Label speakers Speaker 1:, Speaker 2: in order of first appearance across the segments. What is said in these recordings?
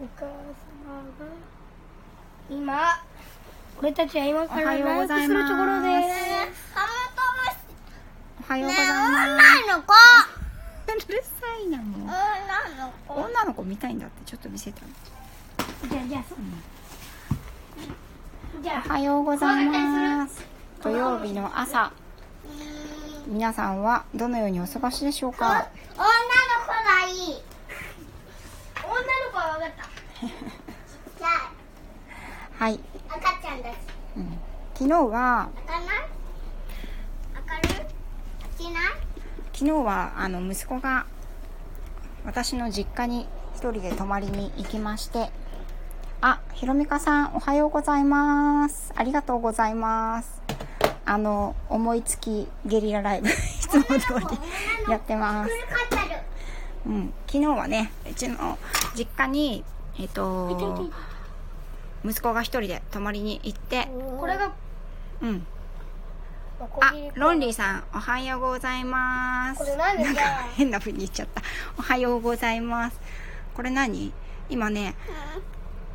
Speaker 1: お母様が今俺たちは今からランチするところです
Speaker 2: おはようござい
Speaker 3: ね
Speaker 2: ます。
Speaker 3: 女の子
Speaker 2: うるさいなもう。
Speaker 3: 女の子
Speaker 2: 女の子見たいんだってちょっと見せてあげて
Speaker 1: じゃあじゃあそうじゃ
Speaker 2: おはようございます。土曜日の朝、皆さんはどのようにお過ごしでしょうか？
Speaker 3: 女の子がいい
Speaker 1: あ女の子は分かった
Speaker 3: じゃ
Speaker 2: はい。
Speaker 3: あ赤ちゃんだし。
Speaker 2: うん、昨日は
Speaker 3: 開かない？開かる開けない？
Speaker 2: 昨日はあの息子が私の実家に一人で泊まりに行きましてあひろみかさんおはようございます。ありがとうございます。あの思いつきゲリラライブ いつも通りやってます。うん、昨日はねうちの実家にえっ、と息子が一人で泊まりに行って
Speaker 1: これが
Speaker 2: うんあロンリーさん、おはようございます。
Speaker 1: これ何ですか
Speaker 2: なんか変な風に言っちゃった。おはようございます。これ何？今ね、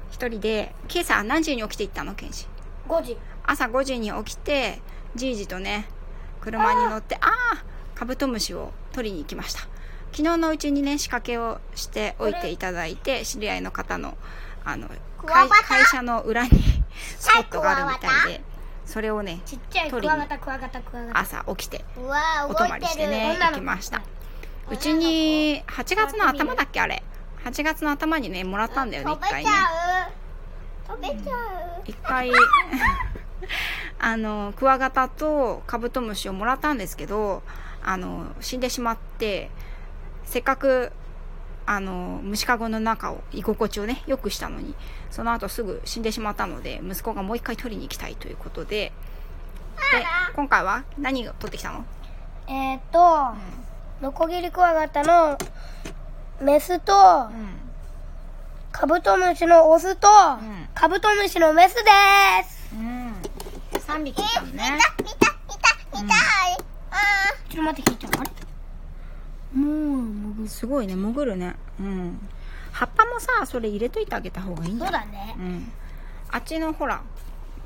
Speaker 2: 一人で、今朝何時に起きて行ったの、ケンシ
Speaker 1: ？5時
Speaker 2: 朝5時に起きて、じいじとね、車に乗って、ああカブトムシを取りに行きました。昨日のうちにね、仕掛けをしておいていただいて、知り合いの方の、あの、会社の裏に スポットがあるみたいで、それをね、
Speaker 1: ちっちゃいク
Speaker 2: 取りに
Speaker 1: ワガタクワガタクワガタ。
Speaker 2: 朝起きてお泊まりしてね行きました。うちに8月の頭だっけあれ？8月の頭にねもらったんだよね1回ね
Speaker 3: 食べちゃう。食べちゃう。
Speaker 2: 1回 あのクワガタとカブトムシをもらったんですけどあの死んでしまってせっかくあの虫かごの中を居心地をね良くしたのにその後すぐ死んでしまったので息子がもう一回取りに行きたいということで。で今回は何を取ってきたの？
Speaker 1: えーっとノコギリクワガタのメスと
Speaker 2: うん。
Speaker 1: カブトムシのオスと
Speaker 2: ん。
Speaker 1: カブトムシのメスです。
Speaker 2: うん。3匹いたのね。
Speaker 3: 見た見た見たい。あ
Speaker 1: ちょっと待って聞いちゃうあれもう
Speaker 2: すごいね、潜るね。うん。葉っぱもさ、それ入れといてあげた方がいいんだよ。
Speaker 1: そうだね
Speaker 2: うん。あっちのほら、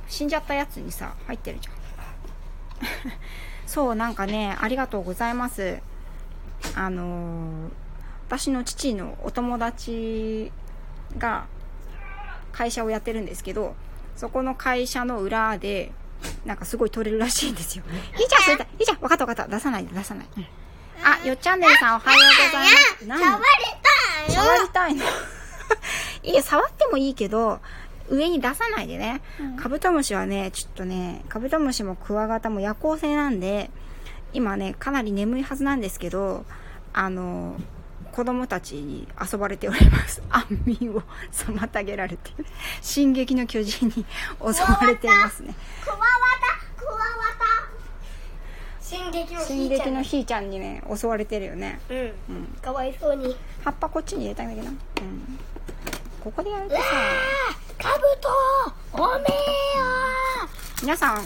Speaker 2: 死んじゃったやつにさ、入ってるじゃん。そう、なんかね、ありがとうございます。あのー私の父のお友達が会社をやってるんですけど、そこの会社の裏で、なんかすごい取れるらしいんですよ。いいじゃん、それだ。いいじゃん、わかったわかった。出さないで、出さない。うんあ、よっちゃんねるさんおはようございます。何
Speaker 3: 触りたいよ。
Speaker 2: 触りたいの。いや触ってもいいけど上に出さないでね、カブトムシはねちょっとねカブトムシもクワガタも夜行性なんで今ねかなり眠いはずなんですけどあの子供たちに遊ばれております。安眠を妨げられて進撃の巨人に襲われていますね。
Speaker 3: クワワタ
Speaker 1: 進撃の
Speaker 2: 進撃のひーちゃんにね襲われてるよね。
Speaker 1: うん。
Speaker 2: うん。
Speaker 1: かわいそうに。
Speaker 2: 葉っぱこっちに入れたいんだけど。なうん。ここでやるとさ
Speaker 1: カブトおめえよ
Speaker 2: 皆さん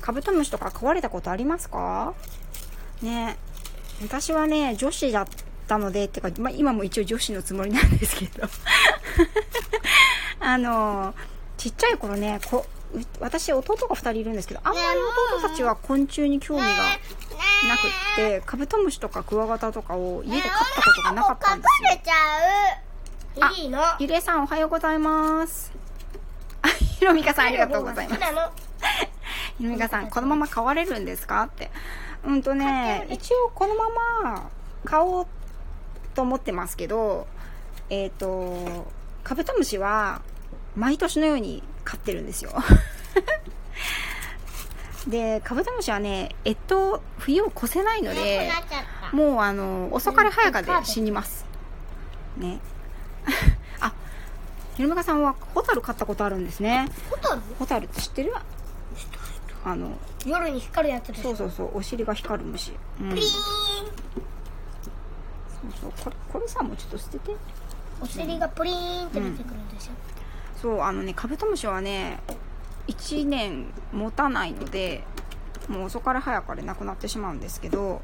Speaker 2: カブトムシとか飼われたことありますか？ね。私はね女子だったのでってか、まあ、今も一応女子のつもりなんですけど。あのちっちゃい頃ねこう私弟が2人いるんですけどあんまり弟たちは昆虫に興味がなくってカブトムシとかクワガタとかを家で飼ったことがなかったんですよ。
Speaker 3: 隠れちゃう。
Speaker 1: いいの。
Speaker 2: ゆりえさんおはようございます。あ ひろみかさんありがとうございます。ひろみかさん、このまま飼われるんですか？って。うんとね、一応このまま飼おうと思ってますけど、えっ、と、カブトムシは毎年のように飼ってるんですよ。で、カブトムシはね、越冬、冬を越せないのでもうあの、遅かれ早かで死にます。ね。あ、ひろみかさんはホタル飼ったことあるんですね。
Speaker 1: ホタル？
Speaker 2: ホタルって知ってる？あの、
Speaker 1: 夜に光るやつで
Speaker 2: そうそうそう、お尻が光る虫。うん。そう
Speaker 3: ピーン
Speaker 2: そう、これ、これさ、もうちょっと捨てて。
Speaker 1: お尻がプリーンって出てくるんでしょ、
Speaker 2: そう、あのね、カブトムシはね、1年持たないので、もう遅かれ早かれなくなってしまうんですけど、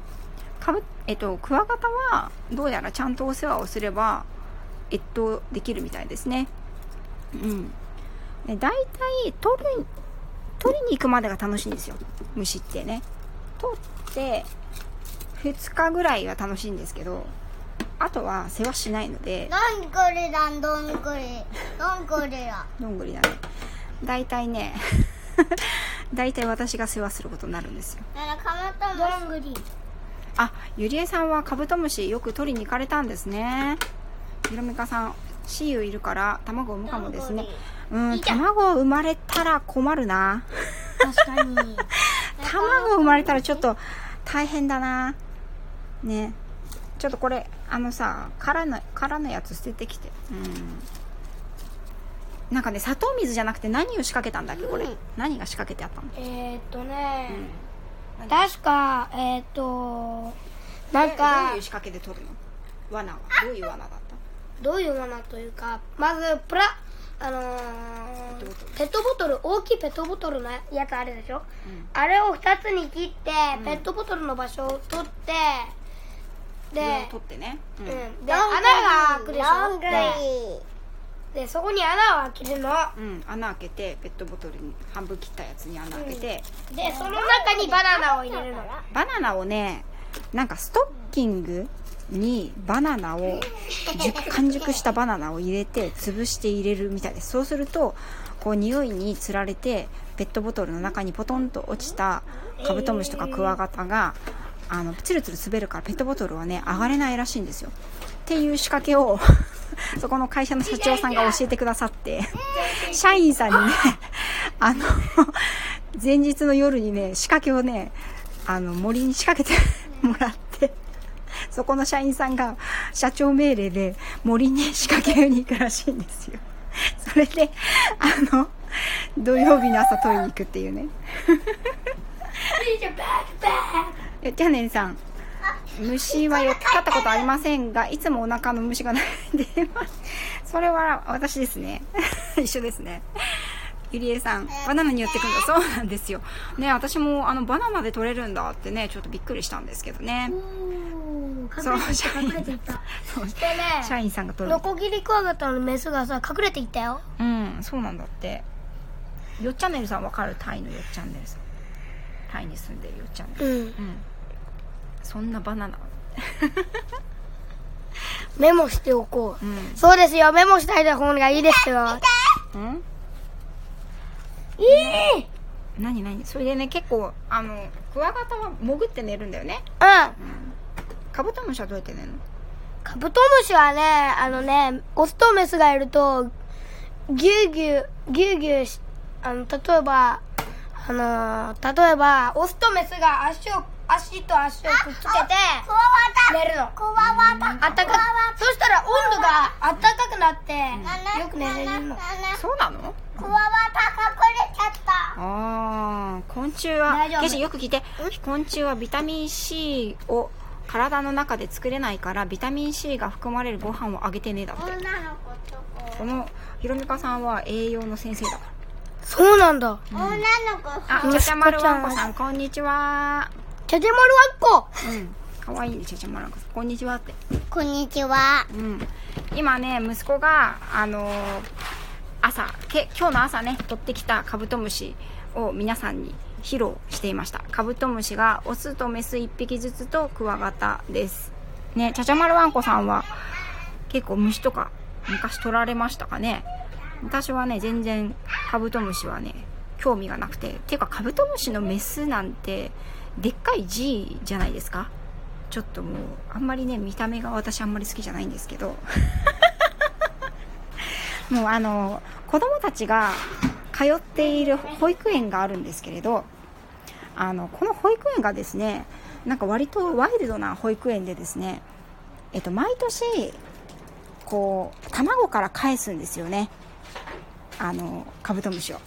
Speaker 2: かぶ、えっと、クワガタは、どうやらちゃんとお世話をすれば、越冬できるみたいですね。うん。で大体取る取りに行くまでが楽しいんですよ。虫ってね。取って2日ぐらいは楽しいんですけどあとは世話しないので。
Speaker 3: どんぐりだどんぐり。どんぐりだ。
Speaker 2: どんぐりだね。大体ね 大体私が世話することになるんですよ。あゆりえさんはカブトムシよく取りに行かれたんですね。ひろみかさんシーユいるから卵産むかもですね。うん。卵生まれたら困るな。
Speaker 1: 確かに。
Speaker 2: 卵生まれたらちょっと大変だな。ねちょっとこれあのさ殻の殻のやつ捨ててきて。うん。なんかね砂糖水じゃなくて何を仕掛けたんだっけこれ、何が仕掛けてあったの？
Speaker 1: えー、っとね、
Speaker 2: うん。
Speaker 1: 確かえー、っとなん
Speaker 2: どう
Speaker 1: か
Speaker 2: いう仕掛けで取るの？罠は。どういう罠だった？
Speaker 1: どういうものというかまずプラあのーペットボトル。大きいペットボトルのやつあるでしょ、あれを2つに切って、
Speaker 2: うん。
Speaker 1: ペットボトルの場所を取ってで
Speaker 2: 上を取ってね、うん。
Speaker 1: うん、で穴が開くでしょ？ででそこに穴を開けるの。
Speaker 2: うん、穴開けてペットボトルに半分切ったやつに穴開けて、
Speaker 1: でその中にバナナを入れるの。
Speaker 2: バナナをねなんかストッキングにバナナを熟完熟したバナナを入れて潰して入れるみたいです。そうするとこう匂いにつられてペットボトルの中にポトンと落ちたカブトムシとかクワガタがあのツルツル滑るからペットボトルはね上がれないらしいんですよ。っていう仕掛けを そこの会社の社長さんが教えてくださって社員さんにね あの前日の夜にね仕掛けをねあの森に仕掛けて もらってそこの社員さんが社長命令で森に仕掛けに行くらしいんですよ。それであの土曜日の朝取りに行くっていうねえじゃあねんさん。虫はよ飼ったことありませんがいつもお腹の虫がないんでそれは私ですね。一緒ですね。ゆりえさんバナナに寄ってくんだそうなんですよ。ね私もあのバナナで取れるんだってねちょっとびっくりしたんですけどね。
Speaker 1: 隠れていった隠れていった
Speaker 2: そう。
Speaker 1: でね
Speaker 2: 社員さんが取る。
Speaker 1: ノコギリクワガタのメスがさ隠れていったよ。
Speaker 2: うんそうなんだって。よっチャンネルさんわかる？タイのよっチャンネルさん。タイに住んでるよっチャンネル
Speaker 1: うん。
Speaker 2: うんそんなバナナ。
Speaker 1: メモしておこう、
Speaker 2: うん。
Speaker 1: そうですよ。メモしたい方がいいですよ。
Speaker 2: うん？
Speaker 1: いい
Speaker 2: 何何？それでね結構あのクワガタは潜って寝るんだよね。
Speaker 1: うん。
Speaker 2: カブトムシはどうやって寝るの？
Speaker 1: カブトムシはねあのねオスとメスがいるとギュウギュウギュウギュウしあの例えばあのー例えばオスとメスが足を足と足をくっつけて寝るの。た。かそしたら温度があったかくなってよく寝れるの。
Speaker 2: そうなの？
Speaker 3: クワワタ隠れちゃった。
Speaker 2: ああ昆虫は。
Speaker 1: 大丈夫。
Speaker 2: ケイシよく聞いて。昆虫はビタミン C を体の中で作れないからビタミン C が含まれるご飯をあげてねだって。
Speaker 3: こ。
Speaker 2: このひろみかさんは栄養の先生だか
Speaker 1: そうなんだ。
Speaker 3: 女の子
Speaker 2: らあちゃちゃまるわんこさんこんにちは
Speaker 1: ちゃちゃまるわんこ
Speaker 2: うん。かわい。いねちゃちゃまるわんここんにちは。って。
Speaker 3: こんにちは。
Speaker 2: うん。今ね息子があのー朝け今日の朝ね取ってきたカブトムシを皆さんに披露していました。カブトムシがオスとメス1匹ずつとクワガタです。ねちゃちゃまるわんこさんは結構虫とか昔取られましたかね。私はね全然カブトムシはね興味がなくて。ていうかカブトムシのメスなんてでっかい G じゃないですか？ちょっともうあんまりね見た目が私あんまり好きじゃないんですけど。もうあの子供たちが通っている保育園があるんですけれどあのこの保育園がですねなんか割とワイルドな保育園でですねえっと毎年こう卵から返すんですよね。あのカブトムシを。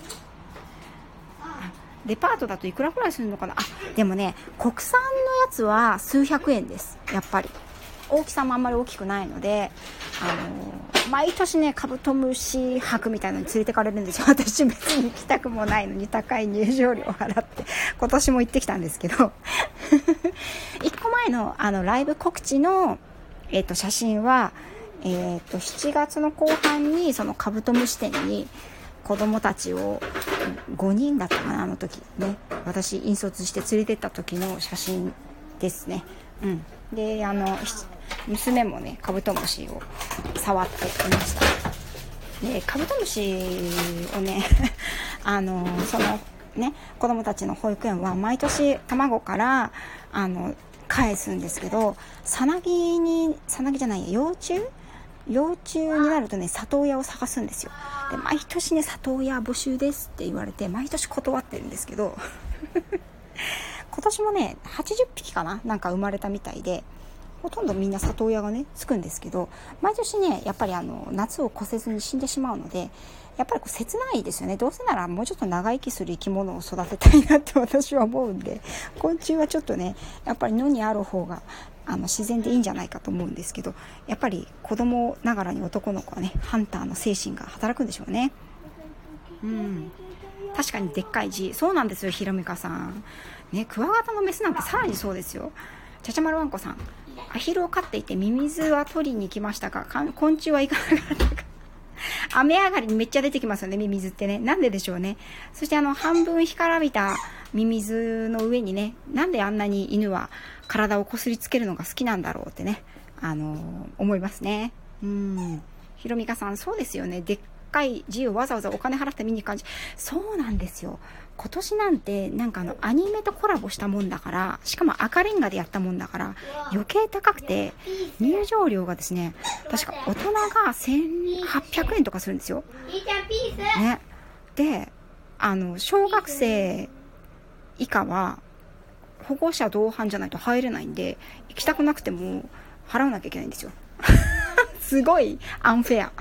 Speaker 2: デパートだといくらくらいするのかな？あでもね国産のやつは数百円です。やっぱり。大きさもあんまり大きくないのであの毎年ねカブトムシ博みたいなのに連れてかれるんですよ。私別に行きたくもないのに高い入場料を払って今年も行ってきたんですけど。1個前のあのライブ告知の、えっと写真は、えっ、と7月の後半にそのカブトムシ店に子供たちを5人だったかなあの時ね。私引率して連れてった時の写真ですね。うん。であの娘もねカブトムシを触っていました。でカブトムシをね あのそのね子供たちの保育園は毎年卵からあの返すんですけどさなぎにさなぎじゃないや幼虫幼虫になるとね里親を探すんですよ。で毎年ね里親募集ですって言われて毎年断ってるんですけど 今年もね80匹かななんか生まれたみたいでほとんどみんな里親がねつくんですけど毎年ねやっぱりあの夏を越せずに死んでしまうのでやっぱりこう切ないですよね。どうせならもうちょっと長生きする生き物を育てたいなって私は思うんで昆虫はちょっとねやっぱり野にある方があの自然でいいんじゃないかと思うんですけどやっぱり子供ながらに男の子はねハンターの精神が働くんでしょうね。うん。確かにでっかい字。そうなんですよひろみかさん。ねクワガタのメスなんてさらにそうですよ。ちゃちゃまるわんこさん。アヒルを飼っていてミミズは取りに行きましたがか昆虫は行かなかったか？雨上がりにめっちゃ出てきますよね、ミミズってね。なんででしょうね。そしてあの、半分干からびたミミズの上にね、なんであんなに犬は体をこすりつけるのが好きなんだろうってね、あのー思いますね。うん。ひろみかさん、そうですよね。でっかい字をわざわざお金払って見に行く感じ。そうなんですよ。今年なんて、なんかあの、アニメとコラボしたもんだから、しかも赤レンガでやったもんだから、余計高くて、入場料がですね、確か大人が1800円とかするんですよ。ね。で、あの、小学生以下は、保護者同伴じゃないと入れないんで、行きたくなくても払わなきゃいけないんですよ。すごいアンフェア。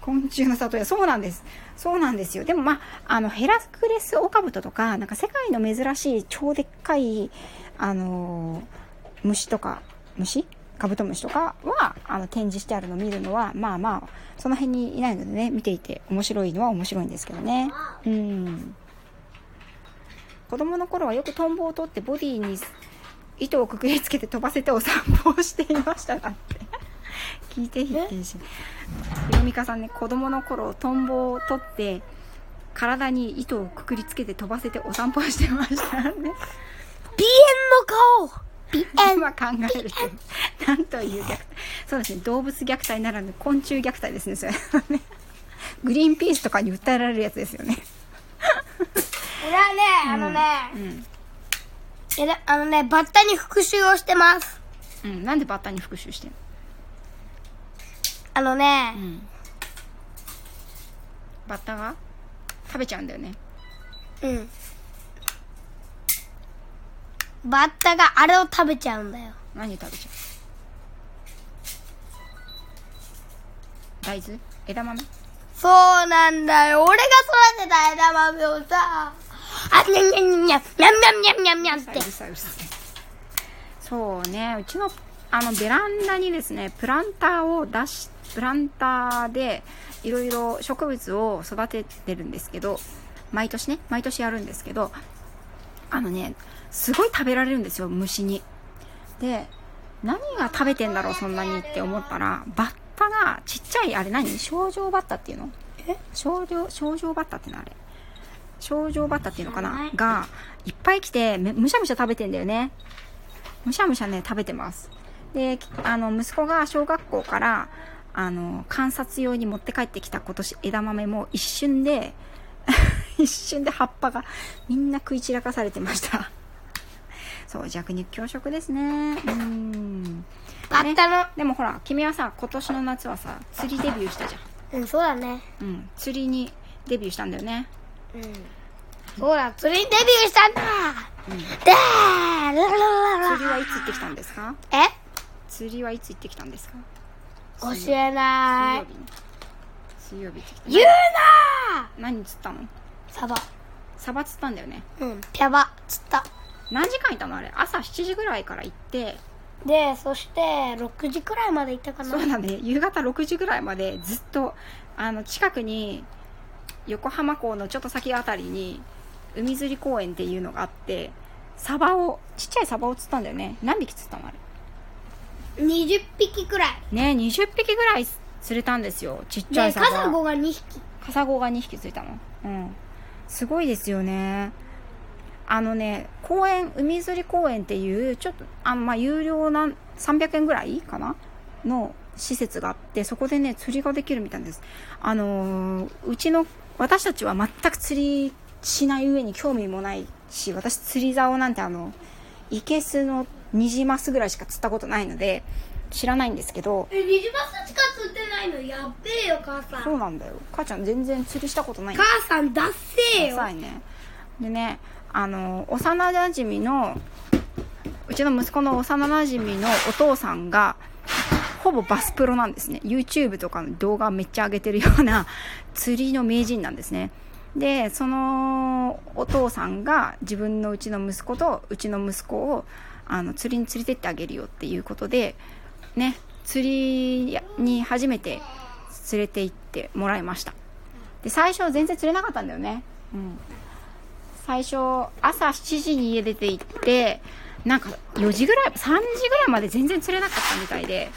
Speaker 2: 昆虫の里親、そうなんです。そうなんですよ。でもまあ、あの、ヘラクレスオオカブトとか、なんか世界の珍しい超でっかい、あのー虫とか、虫？カブトムシとかは、あの、展示してあるのを見るのは、まあまあ、その辺にいないのでね、見ていて面白いのは面白いんですけどね。うん。子供の頃はよくトンボを取ってボディに糸をくくりつけて飛ばせてお散歩をしていましたがって。聞いてひってし。ひろみかさんね、子供の頃トンボを取って、体に糸をくくりつけて飛ばせてお散歩をしてましたね。
Speaker 1: 鼻炎の顔鼻炎
Speaker 2: 今考えると、なんという虐待。そうですね、動物虐待ならぬ昆虫虐待ですね、それ。ねグリーンピースとかに訴えられるやつですよね。
Speaker 1: 俺はね、あのね、
Speaker 2: うん。
Speaker 1: えらあのね、バッタに復讐をしてます。
Speaker 2: うん、なんでバッタに復讐してんの？
Speaker 1: あのね、
Speaker 2: ん。バッタが？食べちゃうんだよね。
Speaker 1: うん。バッタがあれを食べちゃうんだよ。
Speaker 2: 何食べちゃう？大豆？枝豆？
Speaker 1: そうなんだよ。俺が育てた枝豆をさ、あ、にゃんにゃんにゃんにゃん、にゃんにゃんにゃんにゃんにゃんって。
Speaker 2: そうねうちのあのベランダにですねプランターを出しプランターでいろいろ植物を育ててるんですけど毎年ね毎年やるんですけどあのねすごい食べられるんですよ虫に。で何が食べてんだろうそんなにって思ったらバッタがちっちゃいあれ何？症状バッタっていうの？
Speaker 1: え？
Speaker 2: 症状症状バッタってのあれ。症状バッタっていうのかな？がいっぱい来てめむしゃむしゃ食べてんだよね。むしゃむしゃね食べてます。できあの息子が小学校からあの観察用に持って帰ってきた今年枝豆も一瞬で 一瞬で葉っぱがみんな食い散らかされてました。そう弱肉強食ですね。うん。
Speaker 1: バッタの、
Speaker 2: でもほら君はさ今年の夏はさ釣りデビューしたじゃん。
Speaker 1: うん、そうだね。
Speaker 2: うん釣りにデビューしたんだよね
Speaker 1: うん。そうだ、釣りにデビューしたんだでーララララ
Speaker 2: 釣りはいつ行ってきたんですか？
Speaker 1: え
Speaker 2: 釣りはいつ行ってきたんですか
Speaker 1: 教え
Speaker 2: 水
Speaker 1: ない
Speaker 2: 曜日。に水曜日行ってきた
Speaker 1: 言うな
Speaker 2: 何釣ったの
Speaker 1: ーサバ。
Speaker 2: サバ釣ったんだよね
Speaker 1: うん、ピャバ、釣った。
Speaker 2: 何時間いたのあれ朝7時ぐらいから行って
Speaker 1: で、そして、6時くらいまで行ったかな。
Speaker 2: そうだね夕方6時ぐらいまでずっとあの近くに横浜港のちょっと先あたりに海釣り公園っていうのがあってサバをちっちゃいサバを釣ったんだよね。何匹釣ったのあれ
Speaker 1: ？20匹くらい。
Speaker 2: ね20匹ぐらい釣れたんですよ。ちっちゃい
Speaker 1: で
Speaker 2: サバ。
Speaker 1: カサゴが2匹。
Speaker 2: カサゴが2匹ついたの。うん。すごいですよね。あのね公園海釣り公園っていうちょっとあまあ有料な300円ぐらいかな？の施設があってそこでね釣りができるみたいです。あのーうちの私たちは全く釣りしない上に興味もないし私釣り竿なんてあのいけすのニジマスぐらいしか釣ったことないので知らないんですけど。
Speaker 1: えニジマスしか釣ってないのやっべえよ母さ
Speaker 2: そうんなんだよ。母ちゃん全然釣りしたことない。
Speaker 1: 母さんだっせえよ。
Speaker 2: ダサいね。でねあの幼なじみのうちの息子の幼なじみのお父さんがほぼバスプロなんですね。YouTube とかの動画めっちゃ上げてるような 釣りの名人なんですね。でそのお父さんが自分のうちの息子とうちの息子をあの釣りに連れてってあげるよっていうことでね釣りに初めて連れて行ってもらいました。で最初全然釣れなかったんだよね。うん。最初朝7時に家出て行ってなんか4時ぐらい3時ぐらいまで全然釣れなかったみたいで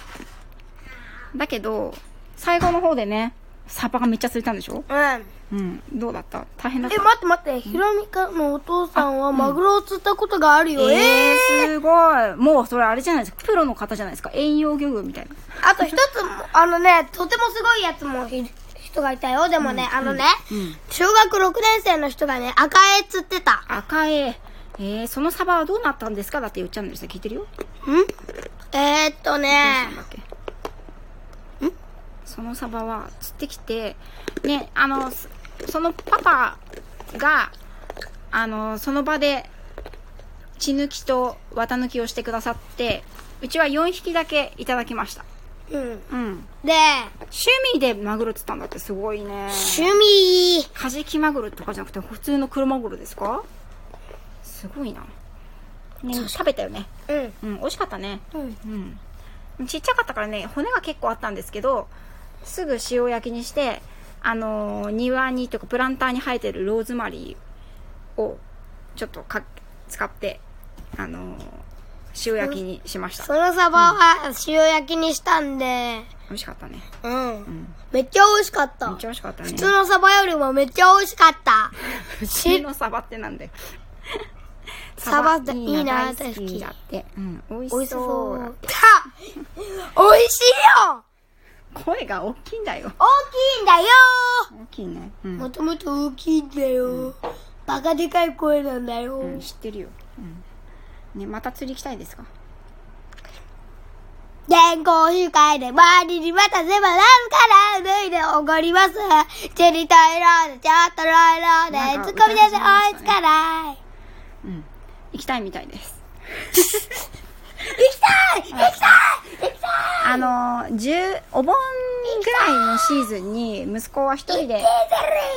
Speaker 2: だけど最後の方でねサバがめっちゃ釣れたんでしょ？
Speaker 1: うん。
Speaker 2: うん。どうだった？大変だった？
Speaker 1: え待って待ってひろみかのお父さんはマグロを釣ったことがあるよ。
Speaker 2: え
Speaker 1: え
Speaker 2: ー、すごい。もうそれあれじゃないですか？プロの方じゃないですか？遠洋漁具みたいな。
Speaker 1: あと一つもあのねとてもすごいやつもい人がいたよ。でもね、あのね、
Speaker 2: うん。
Speaker 1: 小学6年生の人がね赤絵釣ってた。
Speaker 2: 赤絵。えー、そのサバはどうなったんですか？だって言っちゃうんですよ。聞いてるよ。
Speaker 1: ん？えー、っとね。
Speaker 2: んだっけ？そのサバは釣ってきてねあのそそのパパがあのその場で血抜きと綿抜きをしてくださってうちは4匹だけいただきました。
Speaker 1: うん。
Speaker 2: うん。
Speaker 1: で
Speaker 2: 趣味でマグロ釣ったんだってすごいね。
Speaker 1: 趣味
Speaker 2: カジキマグロとかじゃなくて普通の黒マグロですか？すごいな。ね食べたよね。
Speaker 1: うん。
Speaker 2: うん美味しかったね。
Speaker 1: うん。
Speaker 2: うん、ちっちゃかったからね骨が結構あったんですけどすぐ塩焼きにしてあのー庭にとかプランターに生えてるローズマリーをちょっとか使ってあのー塩焼きにしました。
Speaker 1: そのサバは塩焼きにしたんで。
Speaker 2: 美味しかったね。
Speaker 1: うん、
Speaker 2: うん。
Speaker 1: めっちゃ美味しかった。
Speaker 2: めっちゃ美味しかったね。
Speaker 1: 普通のサバよりもめっちゃ美味しかった。
Speaker 2: 普通のサバってなんだよ
Speaker 1: サバって
Speaker 2: い
Speaker 1: いいな
Speaker 2: 大好きだって。うん美味
Speaker 1: 美味し
Speaker 2: しそ
Speaker 1: そうう
Speaker 2: だって。
Speaker 1: は美味しいよ
Speaker 2: 声が大きいんだよ。
Speaker 1: 大きいんだよ。
Speaker 2: 大きいね。うん、
Speaker 1: もともと大きいんだよ、バカでかい声なんだよ、
Speaker 2: うん、知ってるよ、うん、ねまた釣り行きたいですか？
Speaker 1: 健康集会で周りにまたせばなんから脱いで怒ります。チェリトイローでちょっとロイローで
Speaker 2: なんか
Speaker 1: 突っ込み出して追いつかない。
Speaker 2: うん。行きたいみたいです。
Speaker 1: 行 きたい行きたい行きたい
Speaker 2: あの10お盆ぐらいのシーズンに息子は一人で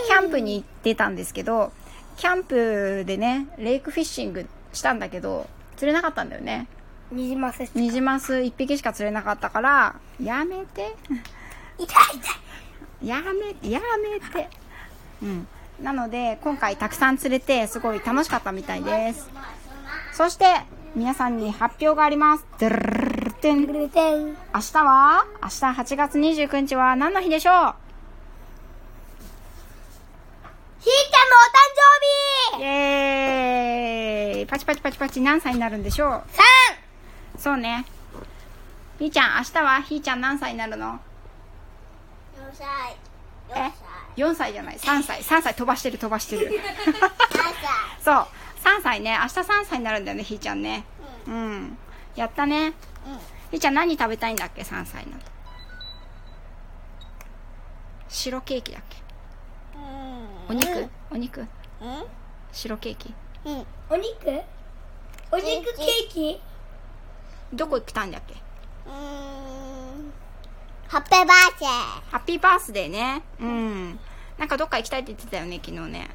Speaker 2: キャンプに行ってたんですけどキャンプでねレイクフィッシングしたんだけど釣れなかったんだよね。
Speaker 1: ニジマス。痛い
Speaker 2: ニジマス1匹しか釣れなかったからやめて。
Speaker 1: 痛い。
Speaker 2: やめやめて。うん。なので今回たくさん釣れてすごい楽しかったみたいです。そして皆さんに発表がありますドゥルルルルル
Speaker 1: ルン。
Speaker 2: 明日は明日8月29日は何の日でしょう
Speaker 1: ひーちゃんのお誕生日
Speaker 2: イエーイパチパチパチパチ何歳になるんでしょう
Speaker 1: !3!
Speaker 2: そうねひーちゃん明日はひーちゃん何歳になるの
Speaker 3: 4歳
Speaker 2: え4歳じゃない3歳3歳飛ばしてる飛ばしてる
Speaker 3: 7歳
Speaker 2: そう3歳ね。明日3歳になるんだよねひーちゃんね。うん。やったね。ひーちゃん何食べたいんだっけ3歳になった白ケーキだっけ。お肉？お肉？白ケーキ？
Speaker 1: お肉？お肉ケーキ？
Speaker 2: どこ行きたいんだっけ？
Speaker 3: うーん。ハッピーバースデー。
Speaker 2: ハッピーバースデーね。うん。なんかどっか行きたいって言ってたよね昨日ね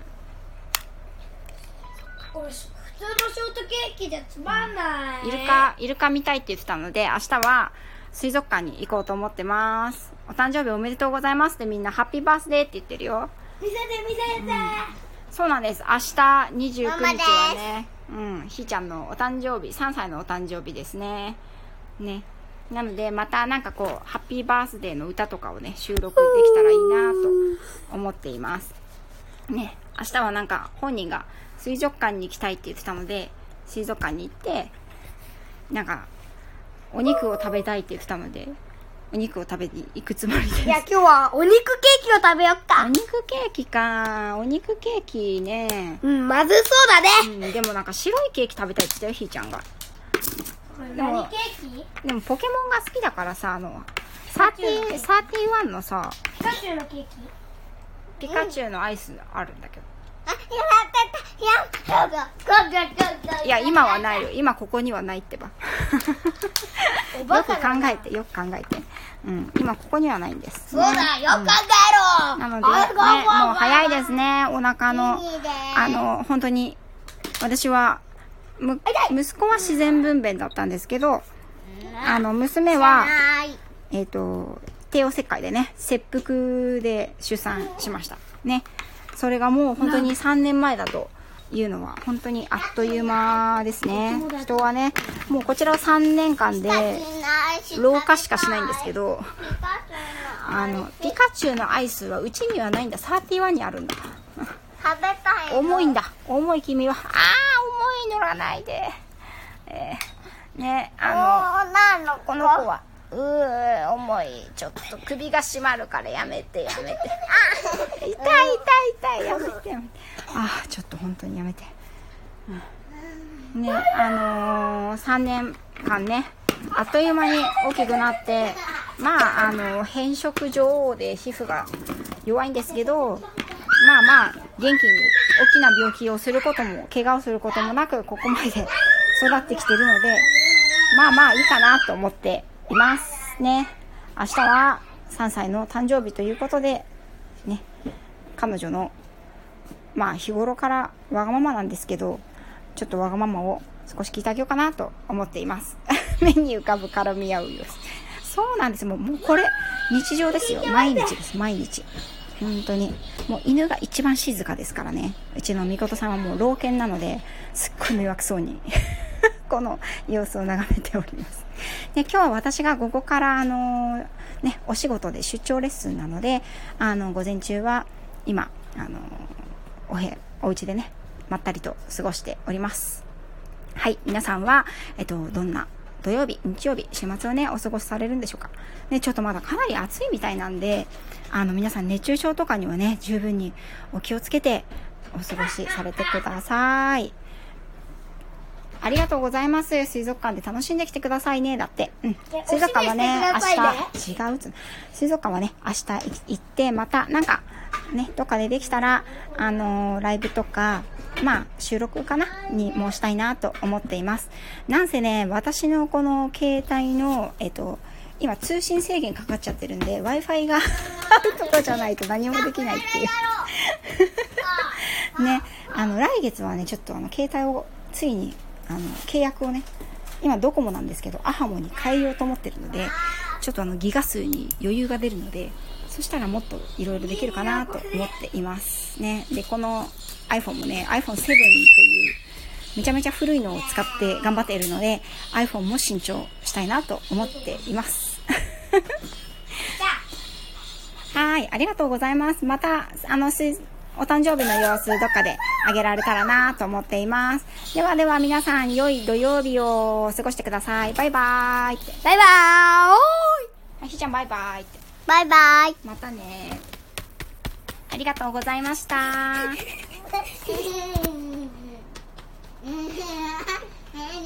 Speaker 1: 普通のショートケーキじゃつまんない。
Speaker 2: イルカイルカ見たいって言ってたので明日は水族館に行こうと思ってます。お誕生日おめでとうございますってみんなハッピーバースデーって言ってるよ。
Speaker 1: 見せて見せて、
Speaker 2: そうなんです。明日29日はねうんひーちゃんのお誕生日3歳のお誕生日ですね。ね。なので、またなんかこう、ハッピーバースデーの歌とかをね、収録できたらいいなと思っています。ね、明日はなんか本人が水族館に行きたいって言ってたので、水族館に行って、なんか、お肉を食べたいって言ってたので、お肉を食べに行くつもりです。
Speaker 1: いや、今日はお肉ケーキを食べよっ
Speaker 2: お
Speaker 1: か。
Speaker 2: 肉ケーキか。お肉ケーキね。
Speaker 1: うん、まずそうだね。
Speaker 2: うん、でもなんか白いケーキ食べたいって言ったよ、ひーちゃんが。でも
Speaker 1: 何ケーキ？
Speaker 2: でもポケモンが好きだからさ、あの、30 31のさ、
Speaker 1: ピカチュウのケーキ？
Speaker 2: ピカチュウのアイスあるんだけど。
Speaker 3: あ、やったやったやった
Speaker 2: いや、今はないよ。今ここにはないってば。よく考えて、よく考えて。うん、今ここにはないんです。
Speaker 3: そうだ、よく考えろ
Speaker 2: なので、ね、もう早いですね、お腹の、あの、本当に、私は、む、息子は自然分娩だったんですけど、あの、娘は、えっ、と、帝王切開でね、切腹で出産しました。ね。それがもう本当に3年前だというのは、本当にあっという間ですね。人はね、もうこちらは3年間で、老化しかしないんですけど、あの、ピカチュウのアイスはうちにはないんだ。31にあるんだ。
Speaker 3: 食べたい。
Speaker 2: 重いんだ。重い君は。ああ、重い乗らないで。えーね、あ
Speaker 3: 女の
Speaker 2: の、この子は、うー、重い。ちょっと首が締まるからやめて、やめて。痛い、痛い、痛い、やめて、やめて。ああ、ちょっと本当にやめて。うんね、あのー、3年間ね、あっという間に大きくなって、まあ、あの、変色女王で皮膚が弱いんですけど、まあまあ、元気に大きな病気をすることも、怪我をすることもなく、ここまで育ってきてるので、まあまあいいかなと思っていますね。明日は3歳の誕生日ということで、ね、彼女の、まあ日頃からわがままなんですけど、ちょっとわがままを少し聞いてあげようかなと思っています。目に浮かぶ絡み合う様子。そうなんです。もう、もうこれ、日常ですよ。毎日です。毎日。本当に。もう犬が一番静かですからね。うちのみことさんはもう老犬なので、すっごい迷惑そうに、この様子を眺めております。で、今日は私が午後から、あのね、お仕事で出張レッスンなので、あの、午前中は、今、あのお部屋、お家でね、まったりと過ごしております。はい、皆さんは、えっと、どんな土曜日、日曜日、週末をね、お過ごしされるんでしょうか？ね、ちょっとまだかなり暑いみたいなんで、あの、皆さん熱中症とかにはね、十分にお気をつけてお過ごしされてください。ありがとうございます。水族館で楽しんできてくださいね。だって。うん。水族館はね、明日、違うっつ水族館はね、明日行って、また、なんか、ね、どっかでできたら、あのーライブとか、まあ、収録かな？にもしたいなと思っています。なんせね、私のこの携帯の、えっと、今通信制限かかっちゃってるんで、Wi-Fi が あるとこじゃないと何もできないっていう。ね、あの、来月はね、ちょっとあの、携帯をついに、あの、契約をね、今ドコモなんですけど、アハモに変えようと思ってるので、ちょっとあの、ギガ数に余裕が出るので、そしたらもっといろいろできるかなと思っています。ね。で、この iPhone もね、iPhone7 という、めちゃめちゃ古いのを使って頑張っているので、iPhone も新調したいなと思っています。はい、ありがとうございます。また、あの、すお誕生日の様子どっかであげられたらなと思っています。ではでは皆さん良い土曜日を過ごしてください。バイバーイって。
Speaker 1: バイバーイ
Speaker 2: おーいひーちゃんバイバーイって。
Speaker 3: バイバーイ
Speaker 2: またねありがとうございました。